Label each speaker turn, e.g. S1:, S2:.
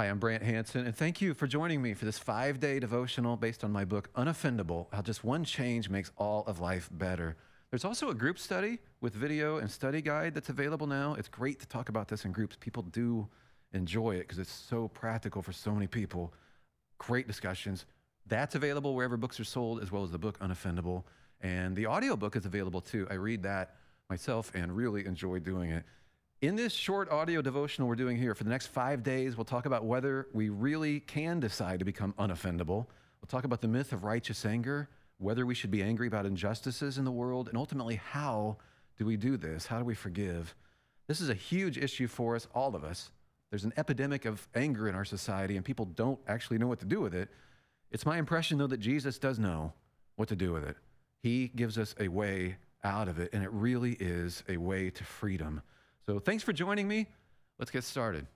S1: Hi, I'm Brant Hansen, and thank you for joining me for this five day devotional based on my book, Unoffendable How Just One Change Makes All of Life Better. There's also a group study with video and study guide that's available now. It's great to talk about this in groups. People do enjoy it because it's so practical for so many people. Great discussions. That's available wherever books are sold, as well as the book Unoffendable. And the audiobook is available too. I read that myself and really enjoy doing it. In this short audio devotional we're doing here for the next five days, we'll talk about whether we really can decide to become unoffendable. We'll talk about the myth of righteous anger, whether we should be angry about injustices in the world, and ultimately, how do we do this? How do we forgive? This is a huge issue for us, all of us. There's an epidemic of anger in our society, and people don't actually know what to do with it. It's my impression, though, that Jesus does know what to do with it. He gives us a way out of it, and it really is a way to freedom. So thanks for joining me. Let's get started.